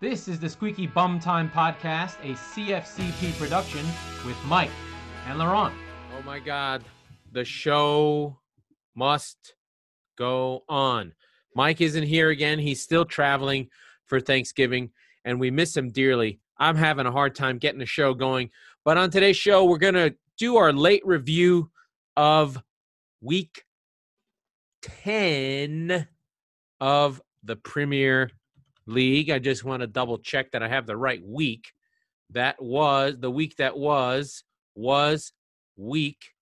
This is the Squeaky Bum Time Podcast, a CFCP production with Mike and Laurent. Oh my God. The show must go on. Mike isn't here again. He's still traveling for Thanksgiving, and we miss him dearly. I'm having a hard time getting the show going. But on today's show, we're going to do our late review of week 10 of the Premier League. I just want to double check that I have the right week. That was the week that was was week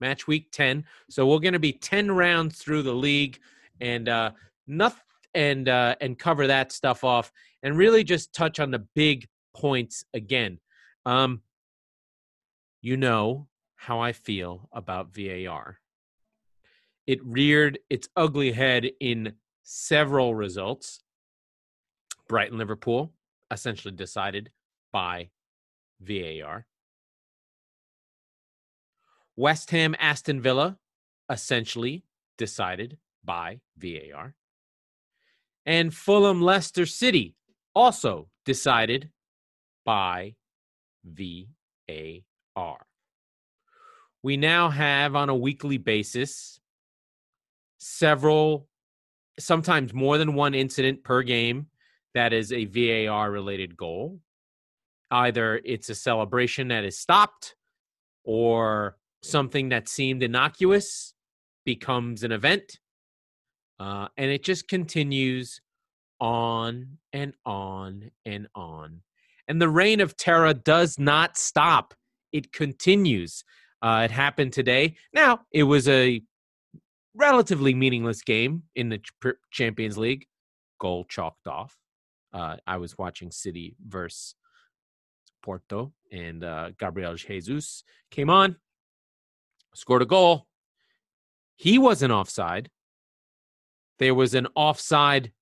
match week 10. So we're going to be 10 rounds through the league and uh nothing and uh and cover that stuff off and really just touch on the big points again. Um you know how I feel about VAR. It reared its ugly head in several results. Brighton Liverpool essentially decided by VAR. West Ham Aston Villa essentially decided by VAR. And Fulham Leicester City also decided by VAR. We now have on a weekly basis several, sometimes more than one incident per game that is a VAR related goal. Either it's a celebration that is stopped or something that seemed innocuous becomes an event. Uh, and it just continues on and on and on. And the reign of terror does not stop, it continues. Uh, it happened today. Now, it was a relatively meaningless game in the Champions League. Goal chalked off. Uh, I was watching City versus Porto, and uh, Gabriel Jesus came on, scored a goal. He wasn't offside. There was an offside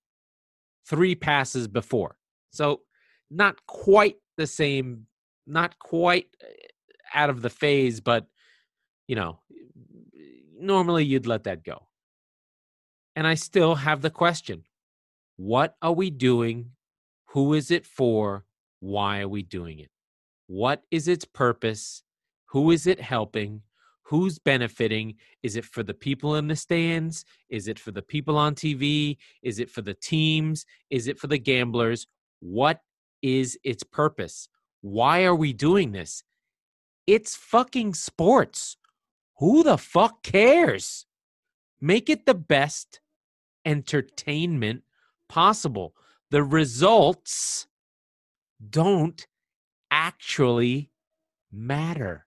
three passes before. So, not quite the same, not quite uh, out of the phase, but, you know, normally you'd let that go. And I still have the question what are we doing? Who is it for? Why are we doing it? What is its purpose? Who is it helping? Who's benefiting? Is it for the people in the stands? Is it for the people on TV? Is it for the teams? Is it for the gamblers? What is its purpose? Why are we doing this? It's fucking sports. Who the fuck cares? Make it the best entertainment possible. The results don't actually matter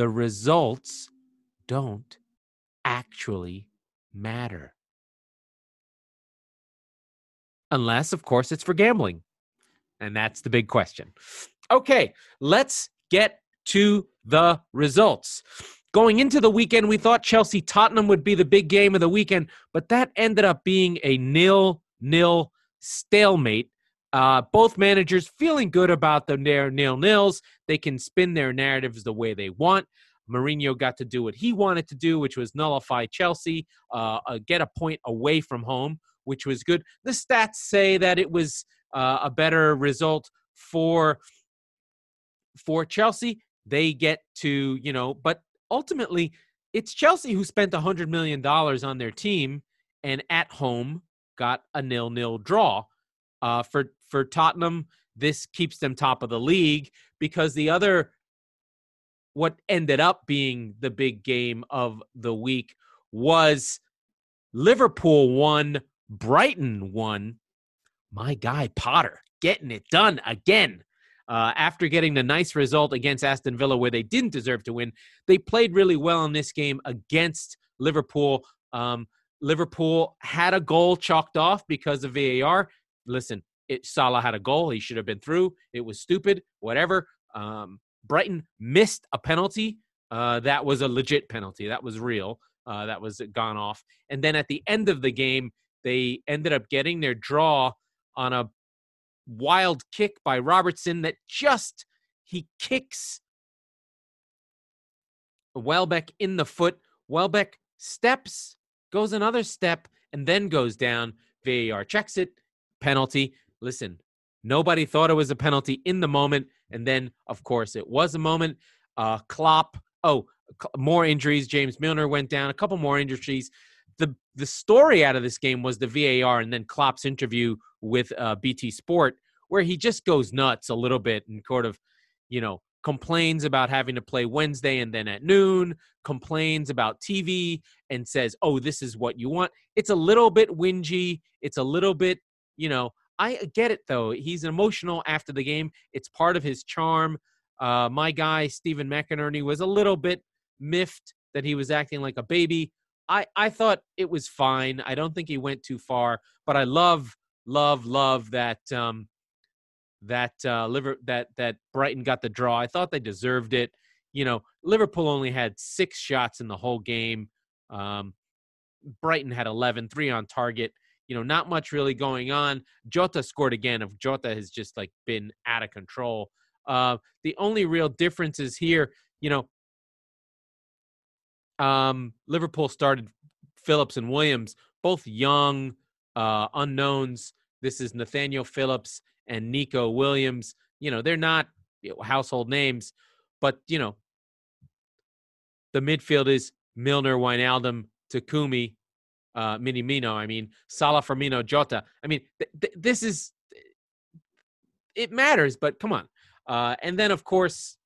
the results don't actually matter. Unless, of course, it's for gambling. And that's the big question. Okay, let's get to the results. Going into the weekend, we thought Chelsea Tottenham would be the big game of the weekend, but that ended up being a nil nil stalemate. Uh, both managers feeling good about the their nil nils. They can spin their narratives the way they want. Mourinho got to do what he wanted to do, which was nullify Chelsea, uh, uh, get a point away from home, which was good. The stats say that it was uh, a better result for for Chelsea. They get to you know, but ultimately, it's Chelsea who spent a hundred million dollars on their team and at home got a nil-nil draw. Uh, for for Tottenham, this keeps them top of the league because the other what ended up being the big game of the week was Liverpool won, Brighton won. My guy Potter getting it done again. Uh, after getting the nice result against Aston Villa, where they didn't deserve to win, they played really well in this game against Liverpool. Um, Liverpool had a goal chalked off because of VAR. Listen, it, Salah had a goal. He should have been through. It was stupid. Whatever. Um, Brighton missed a penalty. Uh, that was a legit penalty. That was real. Uh, that was gone off. And then at the end of the game, they ended up getting their draw on a wild kick by Robertson that just he kicks Welbeck in the foot. Welbeck steps, goes another step, and then goes down. VAR checks it. penalty. Listen, nobody thought it was a penalty in the moment, and then of course it was a moment. Uh, Klopp. Oh, more injuries. James Milner went down. A couple more injuries. The the story out of this game was the VAR, and then Klopp's interview with uh, BT Sport, where he just goes nuts a little bit and sort of, you know, complains about having to play Wednesday and then at noon, complains about TV and says, "Oh, this is what you want." It's a little bit whingy. It's a little bit, you know, I get it though. He's emotional after the game. It's part of his charm. Uh, my guy Stephen McInerney was a little bit miffed that he was acting like a baby. I I thought it was fine. I don't think he went too far, but I love love love that um that uh liver that that Brighton got the draw. I thought they deserved it. You know, Liverpool only had 6 shots in the whole game. Um Brighton had 11, 3 on target. You know, not much really going on. Jota scored again. If Jota has just like been out of control. Uh the only real difference is here, you know, um, Liverpool started Phillips and Williams, both young uh, unknowns. This is Nathaniel Phillips and Nico Williams. You know, they're not household names, but you know, the midfield is Milner, Wijnaldum, Takumi, uh, Minamino. I mean, Salah, Firmino, Jota. I mean, th- th- this is it matters, but come on. Uh, and then, of course,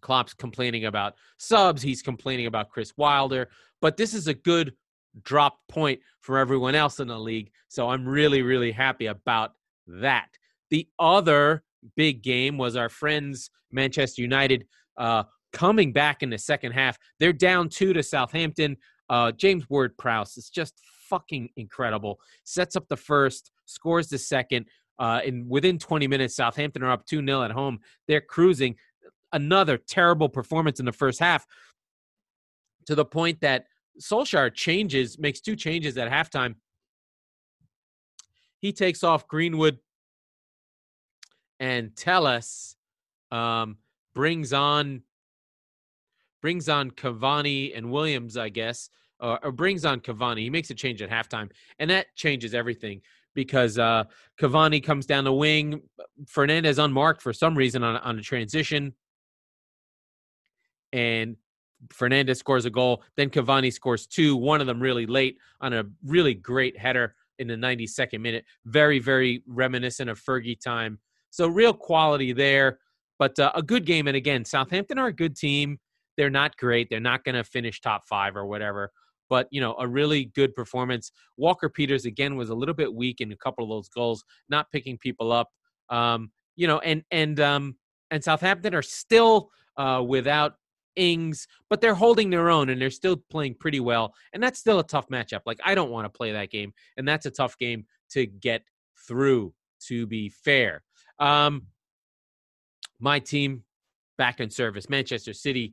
Klopp's complaining about subs. He's complaining about Chris Wilder. But this is a good drop point for everyone else in the league. So I'm really, really happy about that. The other big game was our friends Manchester United uh, coming back in the second half. They're down two to Southampton. Uh, James Ward Prowse is just fucking incredible. Sets up the first, scores the second. Uh, and within 20 minutes, Southampton are up 2 0 at home. They're cruising another terrible performance in the first half to the point that Solskjaer changes, makes two changes at halftime. He takes off Greenwood and Telles, um, brings on brings on Cavani and Williams, I guess, or, or, brings on Cavani. He makes a change at halftime, and that changes everything because uh, Cavani comes down the wing. Fernandes unmarked for some reason on, on a transition and Fernandes scores a goal. Then Cavani scores two, one of them really late on a really great header in the 92nd minute. Very, very reminiscent of Fergie time. So real quality there, but uh, a good game. And again, Southampton are a good team. They're not great. They're not going to finish top five or whatever. But you know, a really good performance. Walker Peters again was a little bit weak in a couple of those goals, not picking people up. Um, you know, and and um, and Southampton are still uh, without Ings, but they're holding their own and they're still playing pretty well. And that's still a tough matchup. Like, I don't want to play that game. And that's a tough game to get through, to be fair. Um, my team back in service. Manchester City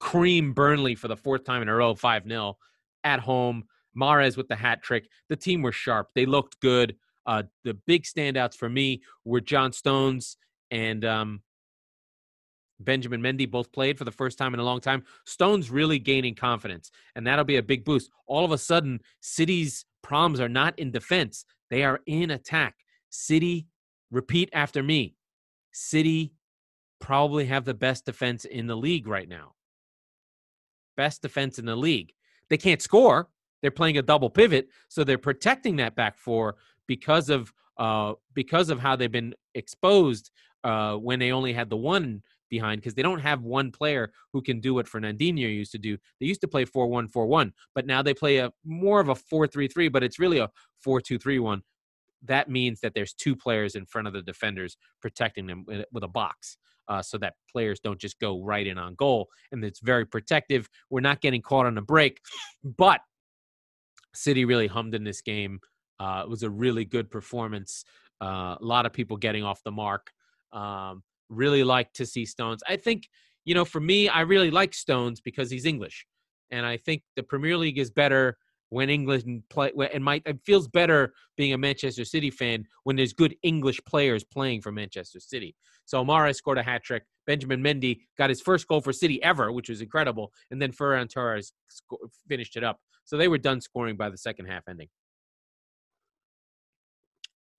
cream Burnley for the fourth time in a row, 5 0 at home. Mahrez with the hat trick. The team were sharp. They looked good. Uh, the big standouts for me were John Stones and um, Benjamin Mendy both played for the first time in a long time. Stone's really gaining confidence, and that'll be a big boost. All of a sudden, City's problems are not in defense, they are in attack. City, repeat after me City probably have the best defense in the league right now. Best defense in the league. They can't score. They're playing a double pivot, so they're protecting that back four because of uh, because of how they've been exposed uh, when they only had the one behind because they don't have one player who can do what Fernandinho used to do. They used to play 4 1 4 1, but now they play a more of a 4 3 3, but it's really a 4 2 3 1. That means that there's two players in front of the defenders protecting them with, a box. Uh, so that players don't just go right in on goal. And it's very protective. We're not getting caught on a break. But City really hummed in this game. Uh, it was a really good performance. Uh, a lot of people getting off the mark. Um, really like to see Stones. I think, you know, for me, I really like Stones because he's English. And I think the Premier League is better when England play and my it feels better being a Manchester City fan when there's good English players playing for Manchester City. So Amara scored a hat trick. Benjamin Mendy got his first goal for City ever, which was incredible, and then Ferran Torres finished it up. So they were done scoring by the second half ending.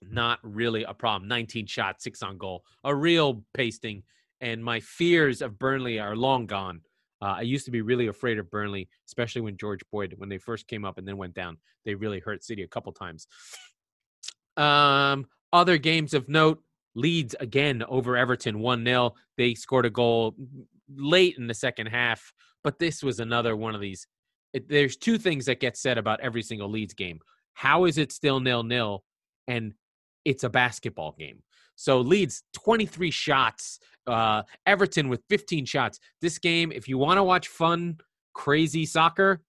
Not really a problem. 19 shots, six on goal, a real pasting. And my fears of Burnley are long gone. Uh, I used to be really afraid of Burnley, especially when George Boyd, when they first came up and then went down. They really hurt City a couple times. Um, other games of note Leeds again over Everton 1 0. They scored a goal late in the second half, but this was another one of these. It, there's two things that get said about every single Leeds game. How is it still nil nil? And it's a basketball game. So Leeds 23 shots, uh, Everton with 15 shots. This game, if you want to watch fun, crazy soccer,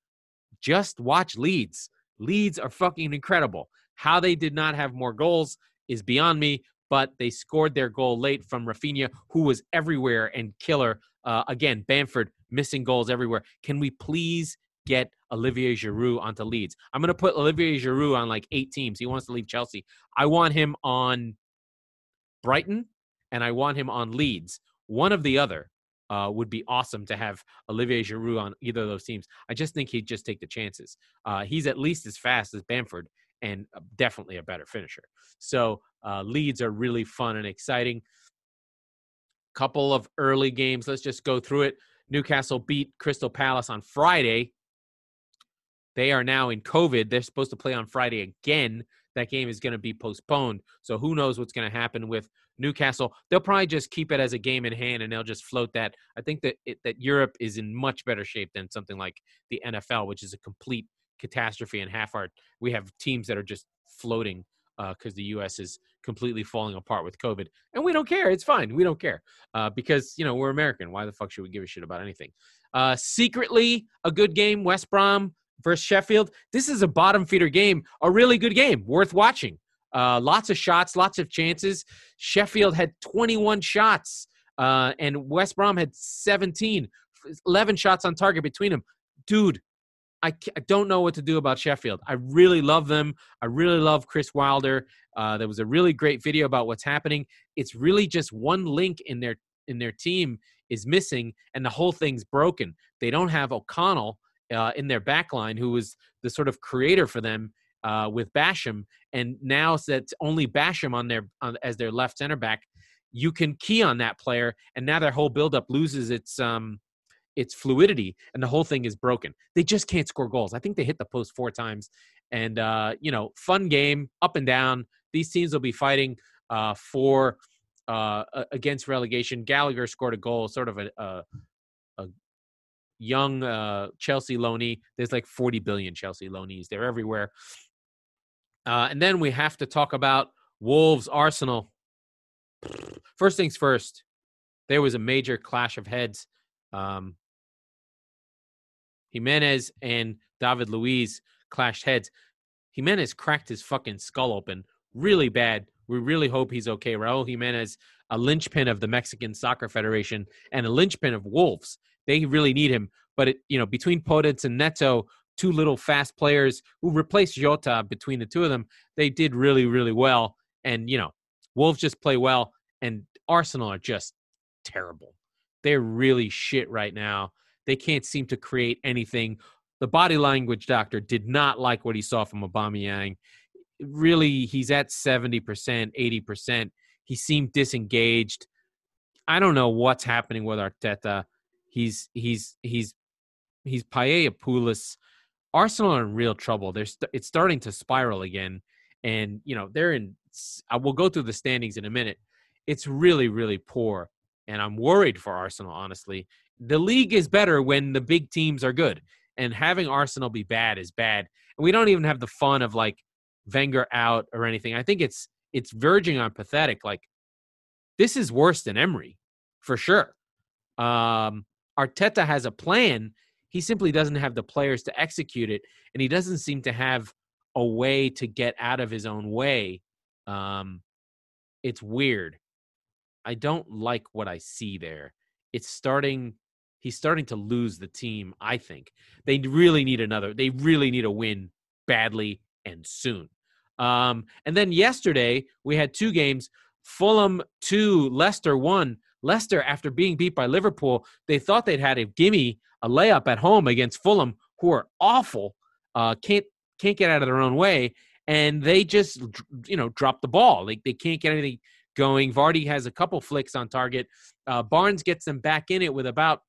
just watch Leeds. Leeds are fucking incredible. How they did not have more goals is beyond me, but they scored their goal late from Raphinha, who was everywhere and killer. Uh, again, Bamford missing goals everywhere. Can we please get Olivier Giroud onto Leeds? I'm going to put Olivier Giroud on like eight teams. He wants to leave Chelsea. I want him on Brighton and I want him on Leeds. One of the other uh, would be awesome to have Olivier Giroud on either of those teams. I just think he'd just take the chances. Uh, he's at least as fast as Bamford and definitely a better finisher. So uh, Leeds are really fun and exciting. Couple of early games. Let's just go through it. Newcastle beat Crystal Palace on Friday. They are now in COVID. They're supposed to play on Friday again. That game is going to be postponed. So who knows what's going to happen with Newcastle? They'll probably just keep it as a game in hand and they'll just float that. I think that it, that Europe is in much better shape than something like the NFL, which is a complete catastrophe and half our. We have teams that are just floating because uh, the U.S. is completely falling apart with COVID, and we don't care. It's fine. We don't care uh, because you know we're American. Why the fuck should we give a shit about anything? Uh, secretly, a good game. West Brom versus Sheffield. This is a bottom feeder game. A really good game, worth watching. Uh, lots of shots, lots of chances. Sheffield had 21 shots, uh, and West Brom had 17. 11 shots on target between them. Dude, I, I don't know what to do about Sheffield. I really love them. I really love Chris Wilder. Uh, there was a really great video about what's happening. It's really just one link in their in their team is missing, and the whole thing's broken. They don't have O'Connell uh, in their backline, who was the sort of creator for them uh, with Basham, and now that only Basham on their on, as their left center back, you can key on that player, and now their whole buildup loses its um, its fluidity and the whole thing is broken. They just can't score goals. I think they hit the post four times. And uh, you know, fun game, up and down. These teams will be fighting uh, for uh, against relegation. Gallagher scored a goal, sort of a, a, a young uh, Chelsea loanee. There's like 40 billion Chelsea loanees. They're everywhere. Uh, and then we have to talk about Wolves Arsenal. First things first, there was a major clash of heads. Um, Jimenez and David Luiz clashed heads. Jimenez cracked his fucking skull open really bad. We really hope he's okay. Raul Jimenez, a linchpin of the Mexican Soccer Federation and a linchpin of Wolves. They really need him. But, it, you know, between Podence and Neto, two little fast players who replaced Jota between the two of them, they did really, really well. And, you know, Wolves just play well, and Arsenal are just terrible. They're really shit right now. They can't seem to create anything. The body language doctor did not like what he saw from Aubameyang. Really, he's at 70%, 80%. He seemed disengaged. I don't know what's happening with Arteta. He's he's he's he's Paella Poulos. Arsenal are in real trouble. They're st- it's starting to spiral again, and you know they're in. I will go through the standings in a minute. It's really really poor, and I'm worried for Arsenal. Honestly, the league is better when the big teams are good, and having Arsenal be bad is bad. And we don't even have the fun of like Wenger out or anything. I think it's it's verging on pathetic. Like this is worse than Emery for sure. Um, Arteta has a plan. He simply doesn't have the players to execute it, and he doesn't seem to have a way to get out of his own way. Um, it's weird. I don't like what I see there. It's starting he's starting to lose the team, I think. They really need another. They really need a win badly and soon. Um, and then yesterday we had two games. Fulham 2, Leicester 1. Leicester, after being beat by Liverpool, they thought they'd had a gimme, a layup at home against Fulham, who are awful, uh, can't can't get out of their own way. and they just you know drop the ball. Like they can't get anything going. Vardy has a couple flicks on target. Uh, Barnes gets them back in it with about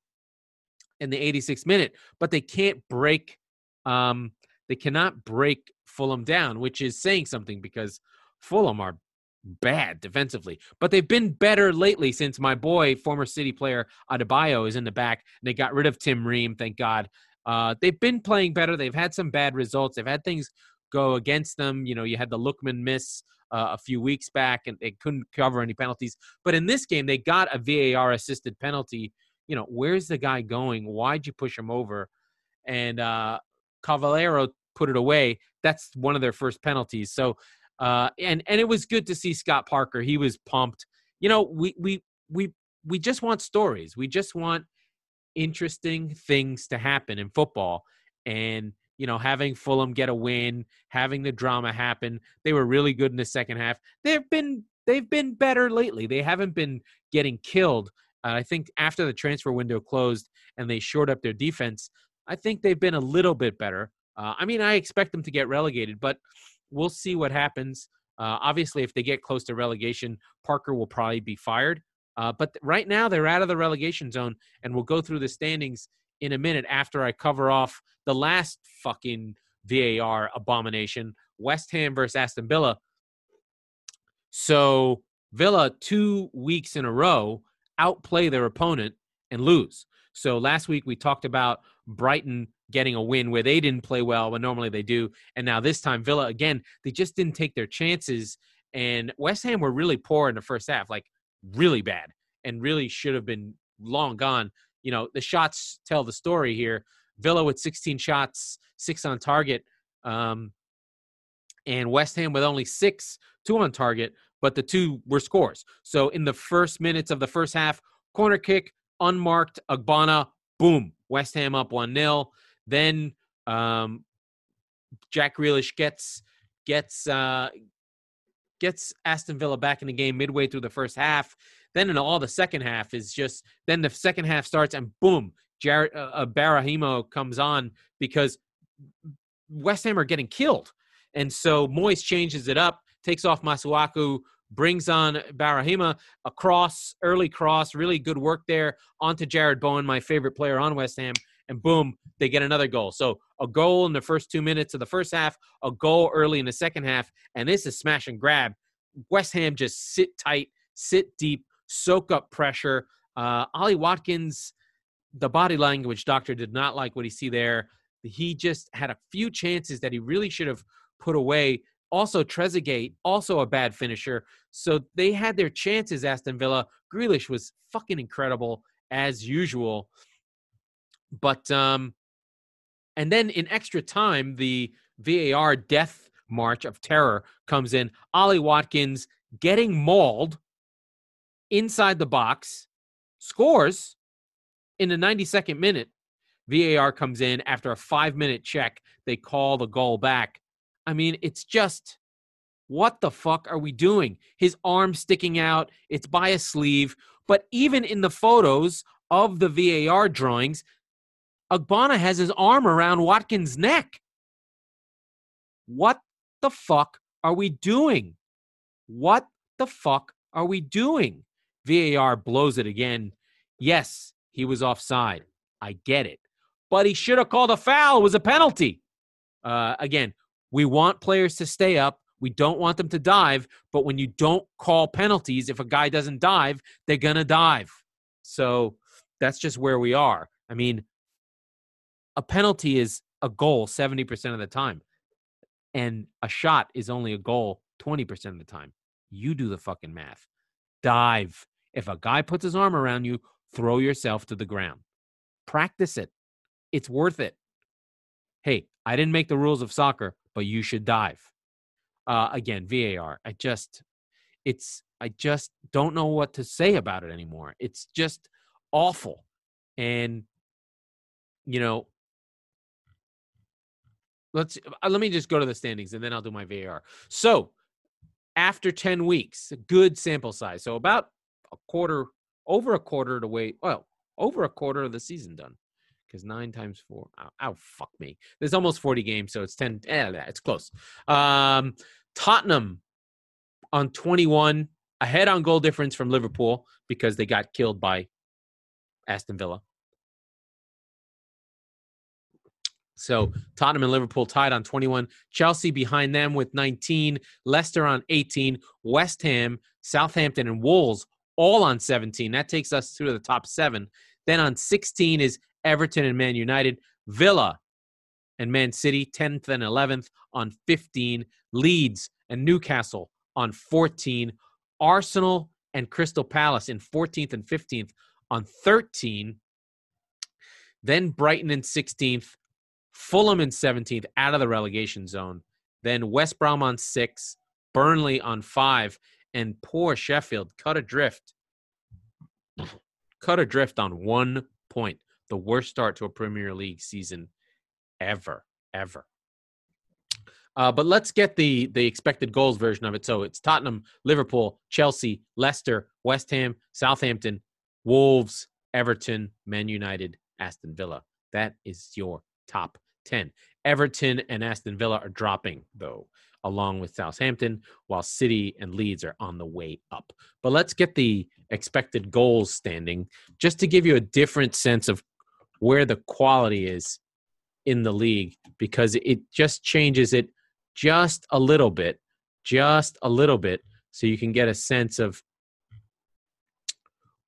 in the 86th minute, but they can't break. Um, they cannot break Fulham down, which is saying something because Fulham are bad defensively, but they've been better lately since my boy, former City player Adarabioyo, is in the back. And They got rid of Tim Ream, thank God. Uh, they've been playing better. They've had some bad results. They've had things go against them. You know, you had the Lookman miss uh, a few weeks back, and they couldn't cover any penalties. But in this game, they got a VAR assisted penalty. You know, where's the guy going? Why'd you push him over? And uh, Cavaleiro put it away. That's one of their first penalties. So, uh, and and it was good to see Scott Parker. He was pumped. You know, we we we we just want stories. We just want interesting things to happen in football. And you know, having Fulham get a win, having the drama happen. They were really good in the second half. They've been they've been better lately. They haven't been getting killed. Uh, I think after the transfer window closed and they shored up their defense, I think they've been a little bit better. Uh, I mean, I expect them to get relegated, but we'll see what happens. Uh, obviously, if they get close to relegation, Parker will probably be fired. Uh, but right now, they're out of the relegation zone, and we'll go through the standings in a minute after I cover off the last fucking VAR abomination West Ham versus Aston Villa. So, Villa, two weeks in a row, outplay their opponent and lose. So, last week we talked about Brighton getting a win where they didn't play well when normally they do. And now this time, Villa, again, they just didn't take their chances. And West Ham were really poor in the first half, like really bad, and really should have been long gone you know, the shots tell the story here. Villa with 16 shots, six on target, um, and West Ham with only six, two on target, but the two were scores. So in the first minutes of the first half, corner kick, unmarked, Ogbonna, boom, West Ham up 1 0. Then um, Jack Grealish gets gets uh, gets Aston Villa back in the game midway through the first half. Then in all the second half is just then the second half starts and boom, Jarrod uh, uh, Berahino comes on because West Ham are getting killed, and so Moyes changes it up, takes off Masuaku, brings on Benrahma, a cross, early cross, really good work there onto Jarrod Bowen, my favorite player on West Ham, and boom, they get another goal. So a goal in the first two minutes of the first half, a goal early in the second half, and this is smash and grab. West Ham just sit tight, sit deep, soak up pressure. Uh, Ollie Watkins, the body language doctor did not like what he see there. He just had a few chances that he really should have put away. Also, Trezeguet, also a bad finisher. So they had their chances, Aston Villa. Grealish was fucking incredible as usual. But um and then in extra time, the VAR death march of terror comes in. Ollie Watkins getting mauled inside the box, scores in the 92nd minute. VAR comes in after a five minute check. They call the goal back. I mean, it's just what the fuck are we doing? His arm sticking out, it's by a sleeve. But even in the photos of the VAR drawings, Ogbonna has his arm around Watkins' neck. What the fuck are we doing? What the fuck are we doing? VAR blows it again. Yes, he was offside. I get it. But he should have called a foul. It was a penalty. Uh, again, we want players to stay up. We don't want them to dive. But when you don't call penalties, if a guy doesn't dive, they're going to dive. So that's just where we are. I mean, a penalty is a goal 70% of the time, and a shot is only a goal 20% of the time. You do the fucking math. Dive. If a guy puts his arm around you, throw yourself to the ground. Practice it. It's worth it. Hey, I didn't make the rules of soccer, but you should dive. Uh, again, VAR. I just, it's, I just don't know what to say about it anymore. It's just awful. And, you know, let's, uh, let me just go to the standings and then I'll do my VAR. So, after 10 weeks, a good sample size. So, about a quarter, over a quarter to wait. Well, over a quarter of the season done. Because nine times four. Oh, fuck me. There's almost 40 games, so it's 10. Eh, it's close. Um, Tottenham on 21, ahead on goal difference from Liverpool because they got killed by Aston Villa. So Tottenham and Liverpool tied on 21. Chelsea behind them with 19. Leicester on 18. West Ham, Southampton, and Wolves all on 17. That takes us through to the top seven. Then on 16 is Everton and Man United. Villa and Man City, 10th and 11th on 15. Leeds and Newcastle on 14. Arsenal and Crystal Palace in 14th and 15th on 13. Then Brighton in 16th. Fulham in 17th out of the relegation zone. Then West Brom on six, Burnley on five, and poor Sheffield cut adrift. Cut adrift on one point. The worst start to a Premier League season ever, ever. Uh, but let's get the the expected goals version of it. So it's Tottenham, Liverpool, Chelsea, Leicester, West Ham, Southampton, Wolves, Everton, Man United, Aston Villa. That is your top 10. Everton and Aston Villa are dropping, though, along with Southampton, while City and Leeds are on the way up. But let's get the expected goals standing just to give you a different sense of where the quality is in the league because it just changes it just a little bit, just a little bit, so you can get a sense of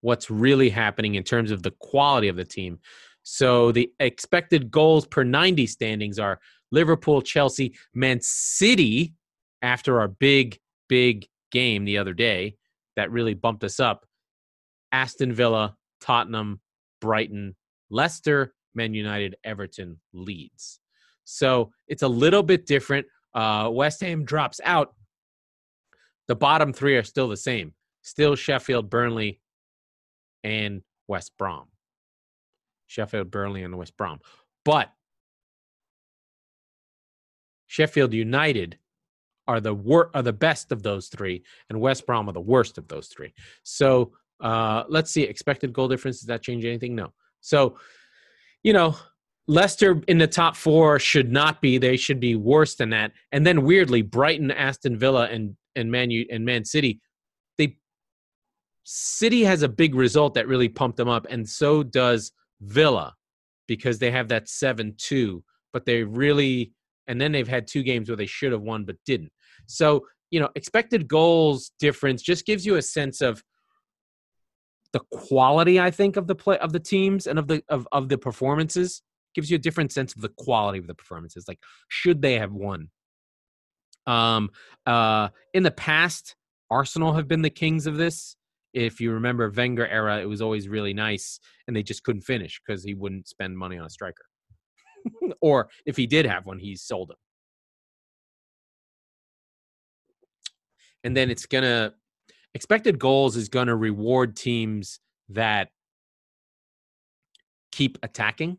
what's really happening in terms of the quality of the team. So the expected goals per 90 standings are Liverpool, Chelsea, Man City after our big, big game the other day that really bumped us up. Aston Villa, Tottenham, Brighton, Leicester, Man United, Everton, Leeds. So it's a little bit different. Uh, West Ham drops out. The bottom three are still the same. Still Sheffield, Burnley, and West Brom. Sheffield, Burnley, and West Brom. But Sheffield United are the wor- are the best of those three, and West Brom are the worst of those three. So uh, let's see. Expected goal difference. Does that change anything? No. So you know, Leicester in the top four should not be. They should be worse than that. And then weirdly, Brighton, Aston Villa, and and Man U and Man City, they City has a big result that really pumped them up, and so does Villa because they have that 7 2, but they really, and then they've had two games where they should have won but didn't. So, you know, expected goals difference just gives you a sense of the quality, I think, of the play of the teams and of the of, of the performances gives you a different sense of the quality of the performances. Like, should they have won? Um, uh, in the past, Arsenal have been the kings of this if you remember Wenger era, it was always really nice, and they just couldn't finish because he wouldn't spend money on a striker. or if he did have one, he sold him. And then it's gonna expected goals is gonna reward teams that keep attacking.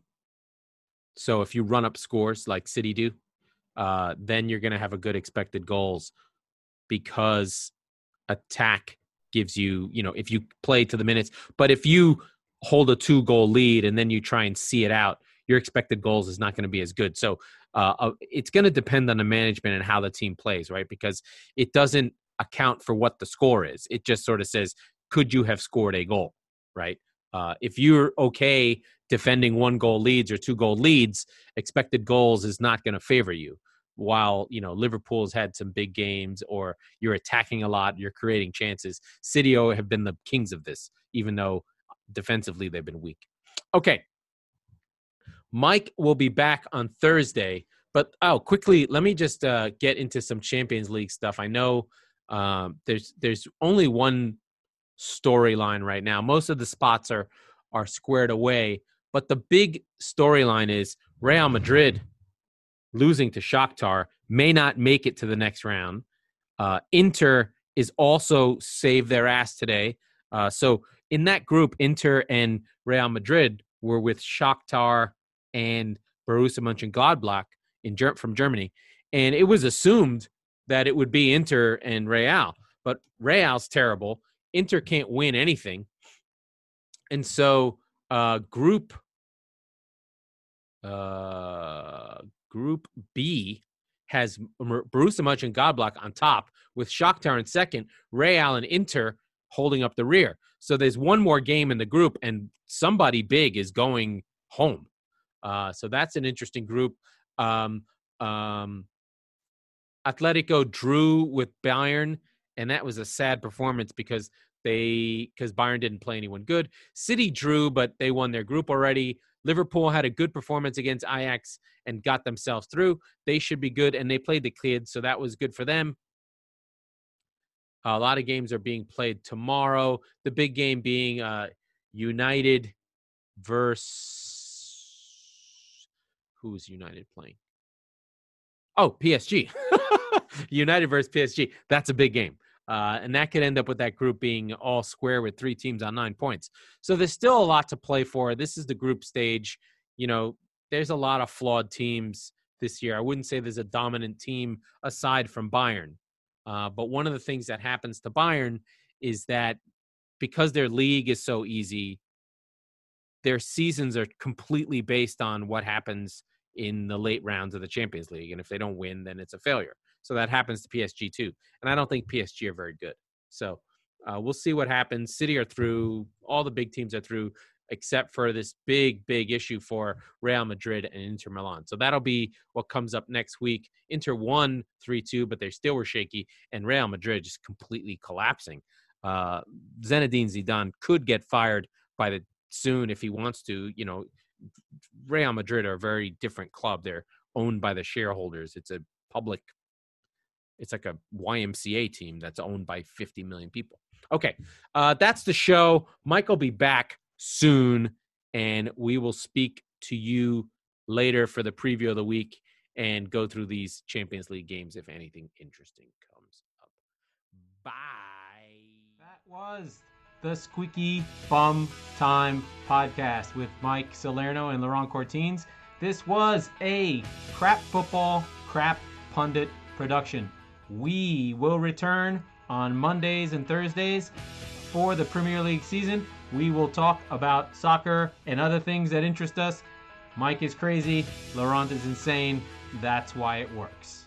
So if you run up scores like City do, uh, then you're gonna have a good expected goals because attack gives you, you know, if you play to the minutes. But if you hold a two goal lead and then you try and see it out, your expected goals is not going to be as good. So uh, uh it's going to depend on the management and how the team plays, right? Because it doesn't account for what the score is. It just sort of says, could you have scored a goal, right? Uh, if you're okay defending one goal leads or two goal leads, expected goals is not going to favor you while you know Liverpool's had some big games or you're attacking a lot, you're creating chances. City have been the kings of this, even though defensively they've been weak. Okay. Mike will be back on Thursday, but oh, quickly, let me just uh, get into some Champions League stuff. I know um, there's there's only one storyline right now. Most of the spots are are squared away, but the big storyline is Real Madrid losing to Shakhtar, may not make it to the next round. Uh, Inter is also saved their ass today. Uh, so in that group, Inter and Real Madrid were with Shakhtar and Borussia Mönchengladbach in from Germany, and it was assumed that it would be Inter and Real, but Real's terrible. Inter can't win anything, and so uh, group Uh, Group B has Borussia Mönchengladbach on top with Shakhtar in second, Real and Inter holding up the rear. So there's one more game in the group, and somebody big is going home. Uh, so that's an interesting group. Um, um, Atletico drew with Bayern, and that was a sad performance because they because Bayern didn't play anyone good. City drew, but they won their group already. Liverpool had a good performance against Ajax and got themselves through. They should be good, and they played the kids, so that was good for them. A lot of games are being played tomorrow. The big game being uh, United versus who's United playing? Oh, PSG. United versus PSG. That's a big game. Uh, and that could end up with that group being all square with three teams on nine points. So there's still a lot to play for. This is the group stage. You know, there's a lot of flawed teams this year. I wouldn't say there's a dominant team aside from Bayern. Uh, but one of the things that happens to Bayern is that because their league is so easy, their seasons are completely based on what happens in the late rounds of the Champions League. And if they don't win, then it's a failure. So that happens to PSG too. And I don't think PSG are very good. So uh, we'll see what happens. City are through. All the big teams are through, except for this big, big issue for Real Madrid and Inter Milan. So that'll be what comes up next week. Inter won 3 2, but they still were shaky, and Real Madrid just completely collapsing. Uh, Zinedine Zidane could get fired by the soon if he wants to. You know, Real Madrid are a very different club. They're owned by the shareholders. It's a public it's like a YMCA team that's owned by 50 million people. Okay, uh, that's the show. Mike will be back soon, and we will speak to you later for the preview of the week and go through these Champions League games if anything interesting comes up. Bye. That was the Squeaky Bum Time podcast with Mike Salerno and Laurent Cortines. This was a crap football, crap pundit production. We will return on Mondays and Thursdays for the Premier League season. We will talk about soccer and other things that interest us. Mike is crazy, Laurent is insane. That's why it works.